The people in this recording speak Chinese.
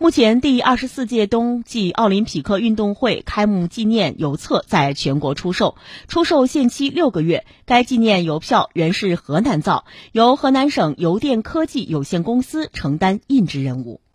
目前第二十四届冬季奥林匹克运动会开幕纪念邮册在全国出售出售限期六个月。该纪念邮票原是河南造由河南省邮电科技有限公司承担印制任务。